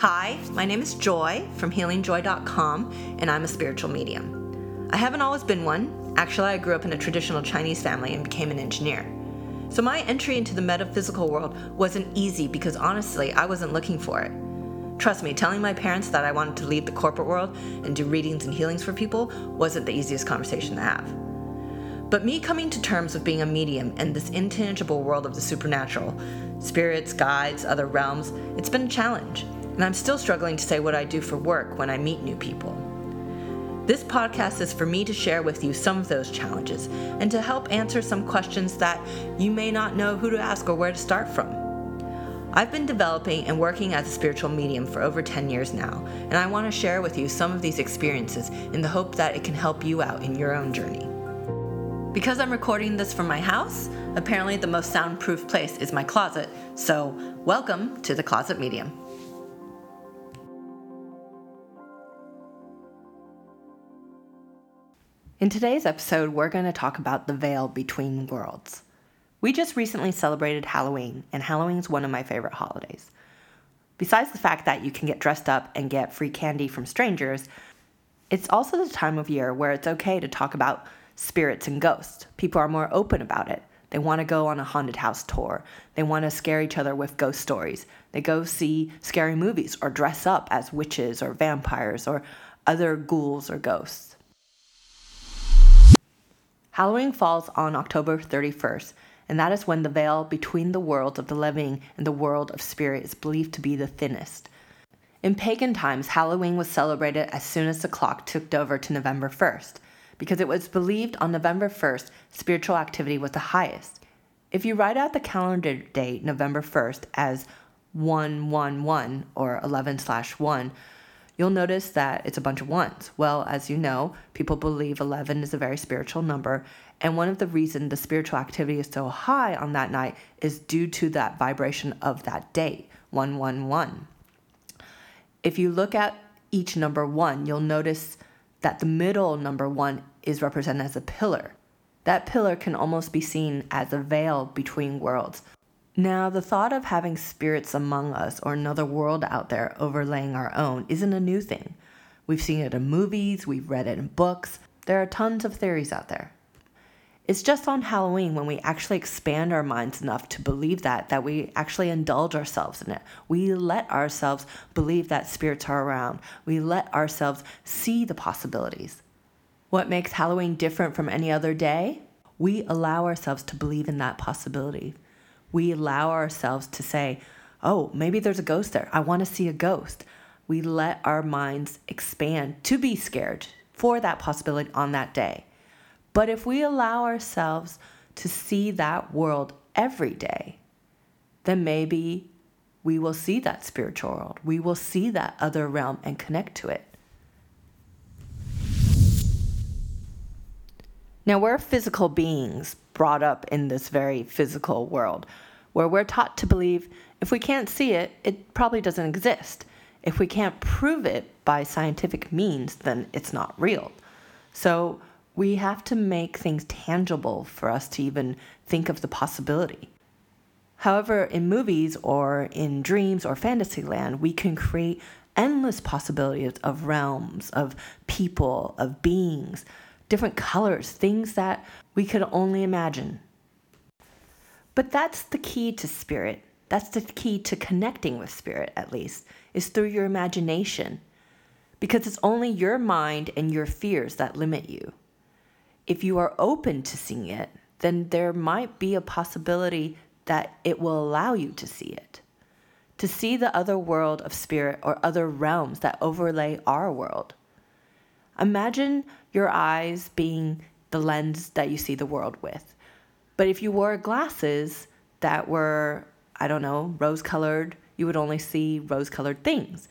Hi, my name is Joy from healingjoy.com, and I'm a spiritual medium. I haven't always been one. Actually, I grew up in a traditional Chinese family and became an engineer. So my entry into the metaphysical world wasn't easy because honestly, I wasn't looking for it. Trust me, telling my parents that I wanted to leave the corporate world and do readings and healings for people wasn't the easiest conversation to have. But me coming to terms with being a medium in this intangible world of the supernatural, spirits, guides, other realms, it's been a challenge and I'm still struggling to say what I do for work when I meet new people. This podcast is for me to share with you some of those challenges and to help answer some questions that you may not know who to ask or where to start from. I've been developing and working as a spiritual medium for over 10 years now, and I want to share with you some of these experiences in the hope that it can help you out in your own journey. Because I'm recording this from my house, apparently the most soundproof place is my closet, so welcome to the Closet Medium. In today's episode, we're going to talk about the veil between worlds. We just recently celebrated Halloween, and Halloween is one of my favorite holidays. Besides the fact that you can get dressed up and get free candy from strangers, it's also the time of year where it's okay to talk about spirits and ghosts. People are more open about it. They want to go on a haunted house tour. They want to scare each other with ghost stories. They go see scary movies or dress up as witches or vampires or other ghouls or ghosts. Halloween falls on October 31st, and that is when the veil between the worlds of the living and the world of spirit is believed to be the thinnest. In pagan times, Halloween was celebrated as soon as the clock ticked over to November 1st, because it was believed on November 1st spiritual activity was the highest. If you write out the calendar date November 1st as 111 or 11 slash 1, you'll notice that it's a bunch of ones. Well, as you know, people believe 11 is a very spiritual number. And one of the reasons the spiritual activity is so high on that night is due to that vibration of that date, 111. If you look at each number one, you'll notice that the middle number one is represented as a pillar. That pillar can almost be seen as a veil between worlds. Now, the thought of having spirits among us or another world out there overlaying our own isn't a new thing. We've seen it in movies, we've read it in books. There are tons of theories out there. It's just on Halloween when we actually expand our minds enough to believe that, that we actually indulge ourselves in it. We let ourselves believe that spirits are around. We let ourselves see the possibilities. What makes Halloween different from any other day? We allow ourselves to believe in that possibility we allow ourselves to say, oh, maybe there's a ghost there. I want to see a ghost. We let our minds expand to be scared for that possibility on that day. But if we allow ourselves to see that world every day, then maybe we will see that spiritual world. We will see that other realm and connect to it. Now, we're physical beings brought up in this very physical world where we're taught to believe if we can't see it, it probably doesn't exist. If we can't prove it by scientific means, then it's not real. So we have to make things tangible for us to even think of the possibility. However, in movies or in dreams or fantasy land, we can create endless possibilities of realms, of people, of beings, different colors, things that we could only imagine. But that's the key to spirit. That's the key to connecting with spirit, at least, is through your imagination. Because it's only your mind and your fears that limit you. If you are open to seeing it, then there might be a possibility that it will allow you to see it. To see the other world of spirit or other realms that overlay our world. Imagine your eyes being the lens that you see the world with. But if you wore glasses that were, I don't know, rose colored, you would only see rose colored things.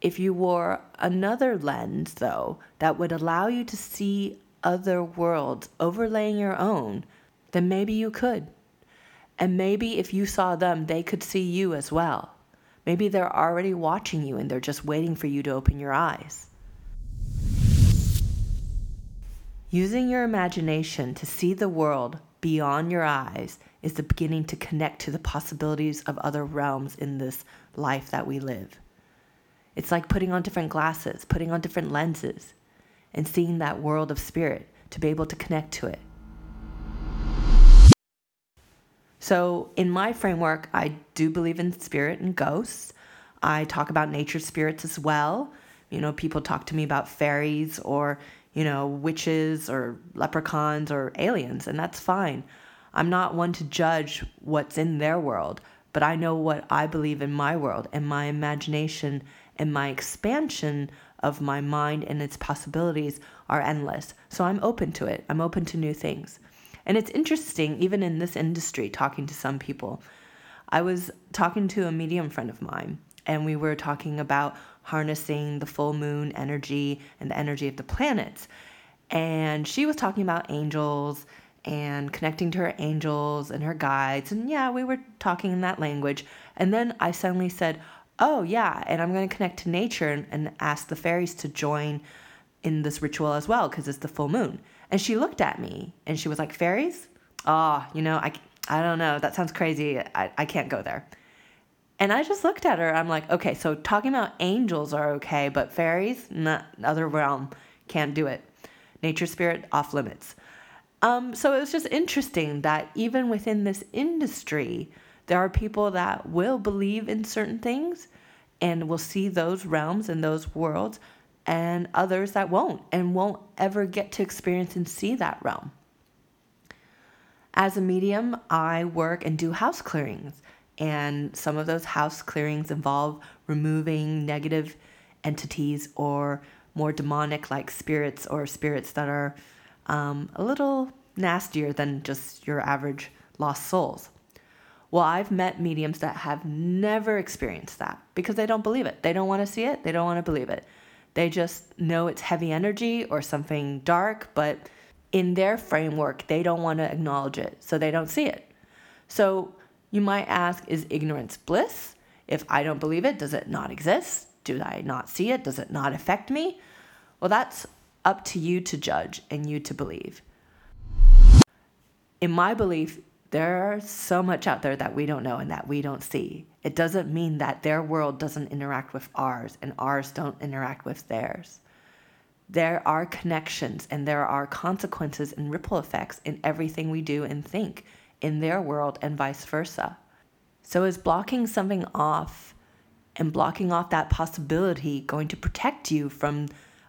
If you wore another lens, though, that would allow you to see other worlds overlaying your own, then maybe you could. And maybe if you saw them, they could see you as well. Maybe they're already watching you and they're just waiting for you to open your eyes. Using your imagination to see the world beyond your eyes is the beginning to connect to the possibilities of other realms in this life that we live. It's like putting on different glasses, putting on different lenses, and seeing that world of spirit to be able to connect to it. So, in my framework, I do believe in spirit and ghosts. I talk about nature spirits as well. You know, people talk to me about fairies or, you know, witches or leprechauns or aliens, and that's fine. I'm not one to judge what's in their world, but I know what I believe in my world and my imagination and my expansion of my mind and its possibilities are endless. So I'm open to it. I'm open to new things. And it's interesting, even in this industry, talking to some people. I was talking to a medium friend of mine, and we were talking about harnessing the full moon energy and the energy of the planets. And she was talking about angels and connecting to her angels and her guides. And yeah, we were talking in that language. And then I suddenly said, Oh, yeah, and I'm going to connect to nature and, and ask the fairies to join in this ritual as well because it's the full moon. And she looked at me and she was like, Fairies? Oh, you know, I, I don't know. That sounds crazy. I, I can't go there. And I just looked at her. I'm like, okay, so talking about angels are okay, but fairies, not other realm, can't do it. Nature spirit off limits. Um, so it was just interesting that even within this industry, there are people that will believe in certain things and will see those realms and those worlds, and others that won't and won't ever get to experience and see that realm. As a medium, I work and do house clearings, and some of those house clearings involve removing negative entities or more demonic like spirits or spirits that are um, a little nastier than just your average lost souls. Well, I've met mediums that have never experienced that because they don't believe it. They don't want to see it, they don't want to believe it. They just know it's heavy energy or something dark, but in their framework, they don't want to acknowledge it, so they don't see it. So you might ask, is ignorance bliss? If I don't believe it, does it not exist? Do I not see it? Does it not affect me? Well, that's up to you to judge and you to believe. In my belief, there's so much out there that we don't know and that we don't see. It doesn't mean that their world doesn't interact with ours and ours don't interact with theirs. There are connections and there are consequences and ripple effects in everything we do and think in their world and vice versa. So, is blocking something off and blocking off that possibility going to protect you from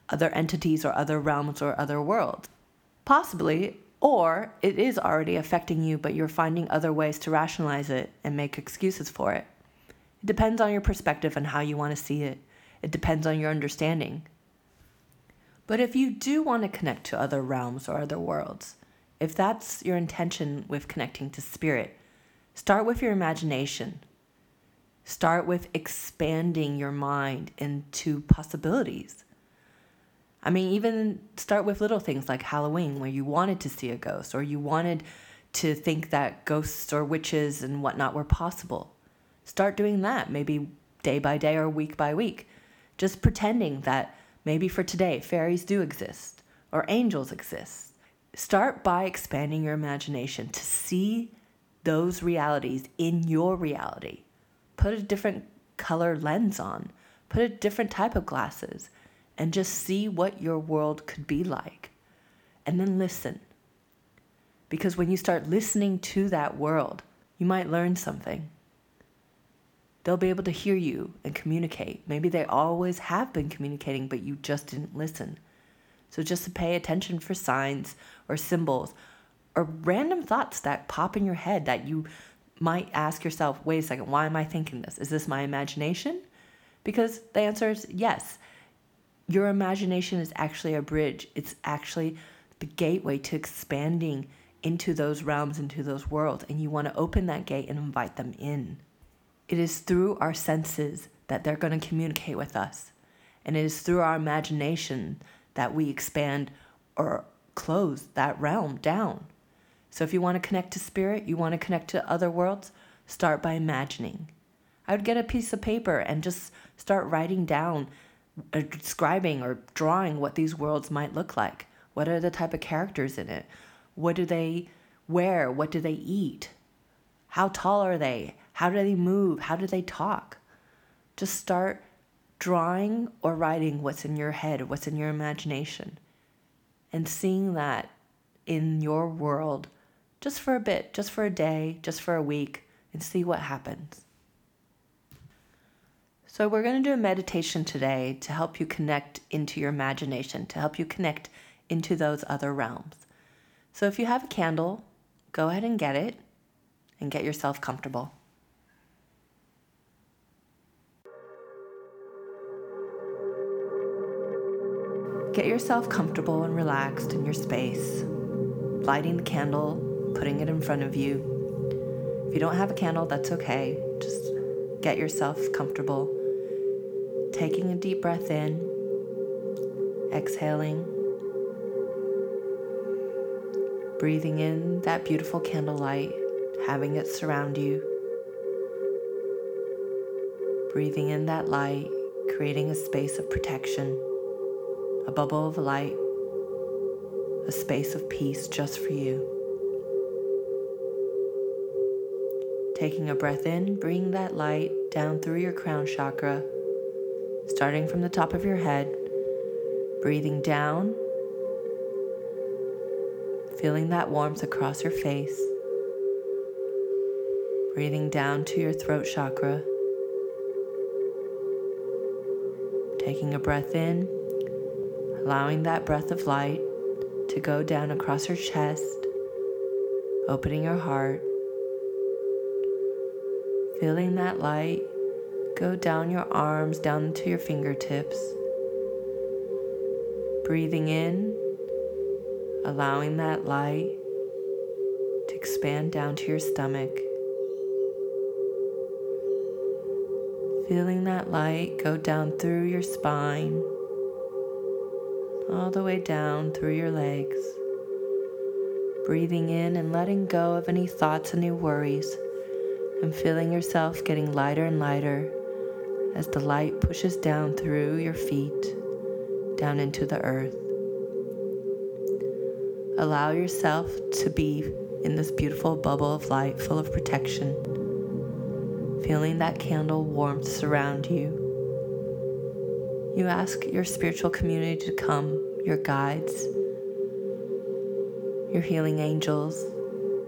other entities or other realms or other worlds? Possibly, or it is already affecting you, but you're finding other ways to rationalize it and make excuses for it. It depends on your perspective and how you want to see it. It depends on your understanding. But if you do want to connect to other realms or other worlds, if that's your intention with connecting to spirit, start with your imagination. Start with expanding your mind into possibilities. I mean, even start with little things like Halloween, where you wanted to see a ghost or you wanted to think that ghosts or witches and whatnot were possible. Start doing that, maybe day by day or week by week. Just pretending that maybe for today, fairies do exist or angels exist Start by expanding your imagination to see those realities in your reality. Put a different color lens on, put a different type of glasses, and just see what your world could be like. And then listen. Because when you start listening to that world, you might learn something. They'll be able to hear you and communicate. Maybe they always have been communicating, but you just didn't listen. So just to pay attention for signs or symbols or random thoughts that pop in your head that you might ask yourself, wait a second, why am I thinking this? Is this my imagination? Because the answer is yes. Your imagination is actually a bridge. It's actually the gateway to expanding into those realms, into those worlds. And you want to open that gate and invite them in. It is through our senses that they're going to communicate with us. And it is through our imagination that we expand or close that realm down. So if you want to connect to spirit, you want to connect to other worlds, start by imagining. I would get a piece of paper and just start writing down, or describing or drawing what these worlds might look like. What are the type of characters in it? What do they wear? What do they eat? How tall are they? How do they move? How do they talk? Just start drawing or writing what's in your head, what's in your imagination, and seeing that in your world just for a bit, just for a day, just for a week, and see what happens. So, we're going to do a meditation today to help you connect into your imagination, to help you connect into those other realms. So, if you have a candle, go ahead and get it and get yourself comfortable. Get yourself comfortable and relaxed in your space, lighting the candle, putting it in front of you. If you don't have a candle, that's okay. Just get yourself comfortable. Taking a deep breath in, exhaling, breathing in that beautiful candlelight, having it surround you, breathing in that light, creating a space of protection, a bubble of light, a space of peace just for you. Taking a breath in, bring that light down through your crown chakra starting from the top of your head, breathing down, feeling that warmth across your face, breathing down to your throat chakra, taking a breath in, allowing that breath of light to go down across your chest, opening your heart, feeling that light Go down your arms, down to your fingertips. Breathing in, allowing that light to expand down to your stomach. Feeling that light go down through your spine, all the way down through your legs. Breathing in and letting go of any thoughts and any worries, and feeling yourself getting lighter and lighter as the light pushes down through your feet, down into the earth. Allow yourself to be in this beautiful bubble of light full of protection, feeling that candle warmth surround you. You ask your spiritual community to come, your guides, your healing angels,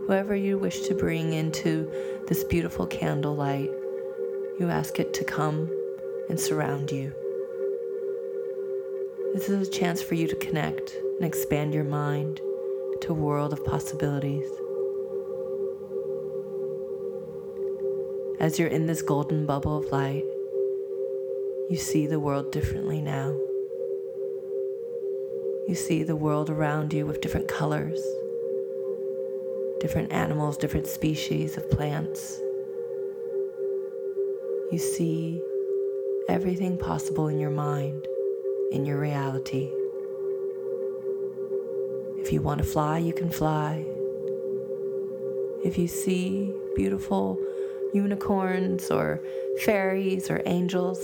whoever you wish to bring into this beautiful candlelight you ask it to come and surround you. This is a chance for you to connect and expand your mind to a world of possibilities. As you're in this golden bubble of light, you see the world differently now. You see the world around you with different colors, different animals, different species of plants, you see everything possible in your mind, in your reality. If you want to fly, you can fly. If you see beautiful unicorns or fairies or angels,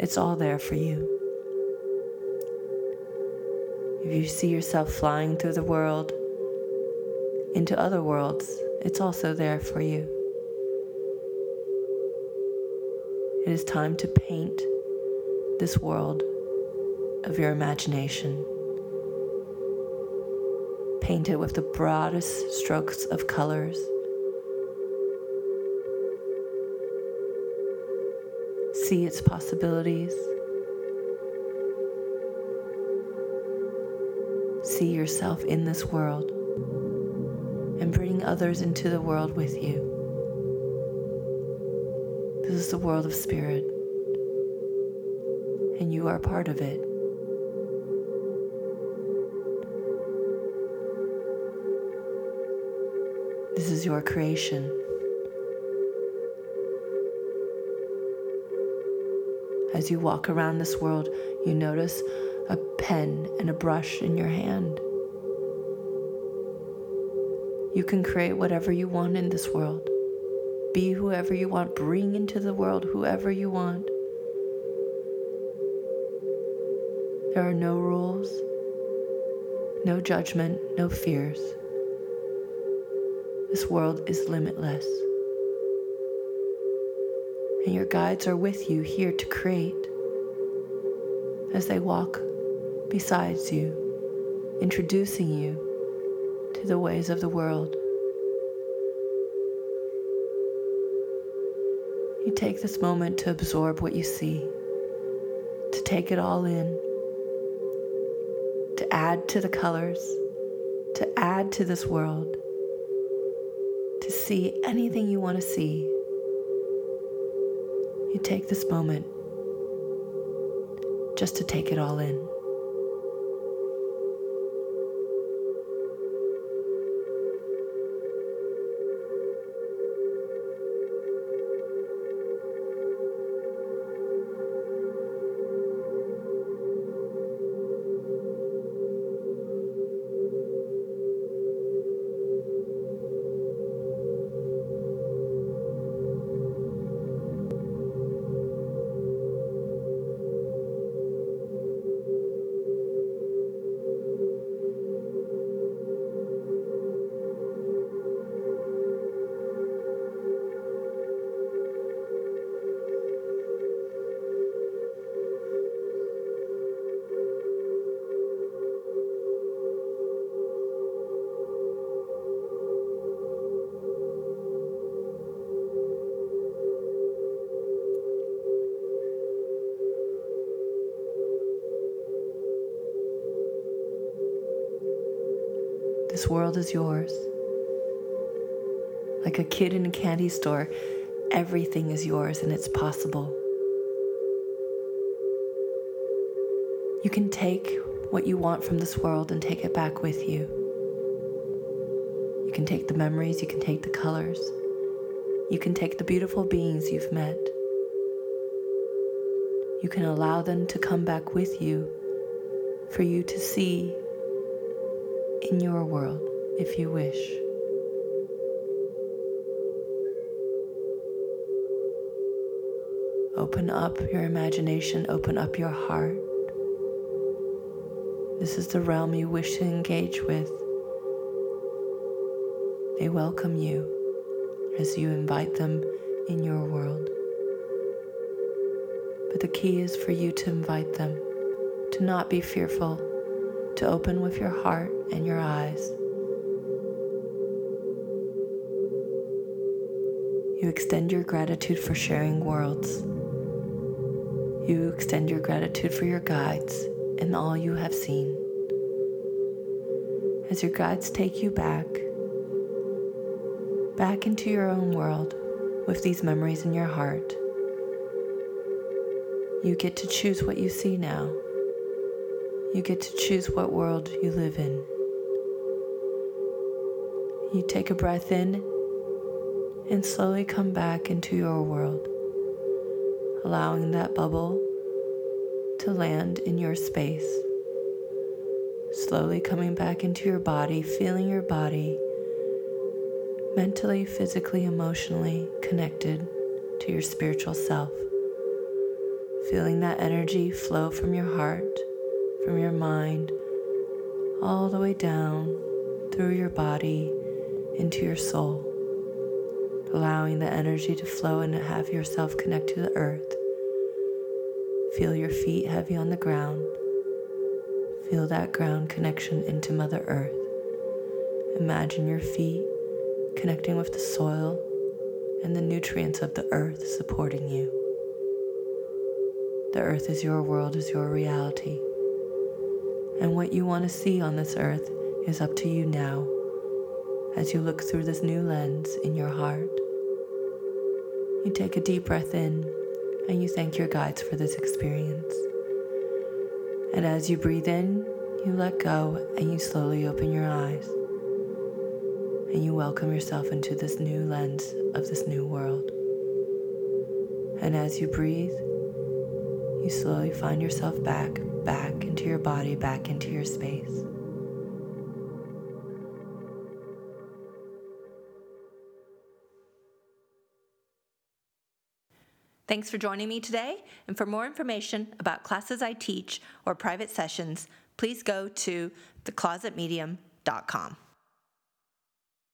it's all there for you. If you see yourself flying through the world into other worlds, it's also there for you. It is time to paint this world of your imagination. Paint it with the broadest strokes of colors. See its possibilities. See yourself in this world and bring others into the world with you. This is the world of spirit, and you are part of it. This is your creation. As you walk around this world, you notice a pen and a brush in your hand. You can create whatever you want in this world. Be whoever you want. Bring into the world whoever you want. There are no rules, no judgment, no fears. This world is limitless. And your guides are with you here to create as they walk beside you, introducing you to the ways of the world. You take this moment to absorb what you see, to take it all in, to add to the colors, to add to this world, to see anything you want to see. You take this moment just to take it all in. This world is yours. Like a kid in a candy store, everything is yours and it's possible. You can take what you want from this world and take it back with you. You can take the memories, you can take the colors, you can take the beautiful beings you've met. You can allow them to come back with you for you to see in your world if you wish. Open up your imagination, open up your heart. This is the realm you wish to engage with. They welcome you as you invite them in your world. But the key is for you to invite them, to not be fearful, to open with your heart and your eyes. You extend your gratitude for sharing worlds. You extend your gratitude for your guides and all you have seen. As your guides take you back, back into your own world with these memories in your heart, you get to choose what you see now. You get to choose what world you live in. You take a breath in and slowly come back into your world, allowing that bubble to land in your space. Slowly coming back into your body, feeling your body mentally, physically, emotionally connected to your spiritual self. Feeling that energy flow from your heart, from your mind, all the way down through your body into your soul, allowing the energy to flow and have yourself connect to the earth. Feel your feet heavy on the ground. Feel that ground connection into Mother Earth. Imagine your feet connecting with the soil and the nutrients of the earth supporting you. The earth is your world, is your reality. And what you want to see on this earth is up to you now as you look through this new lens in your heart. You take a deep breath in and you thank your guides for this experience. And as you breathe in, you let go and you slowly open your eyes. And you welcome yourself into this new lens of this new world. And as you breathe, you slowly find yourself back, back into your body, back into your space. Thanks for joining me today. And for more information about classes I teach or private sessions, please go to theclosetmedium.com.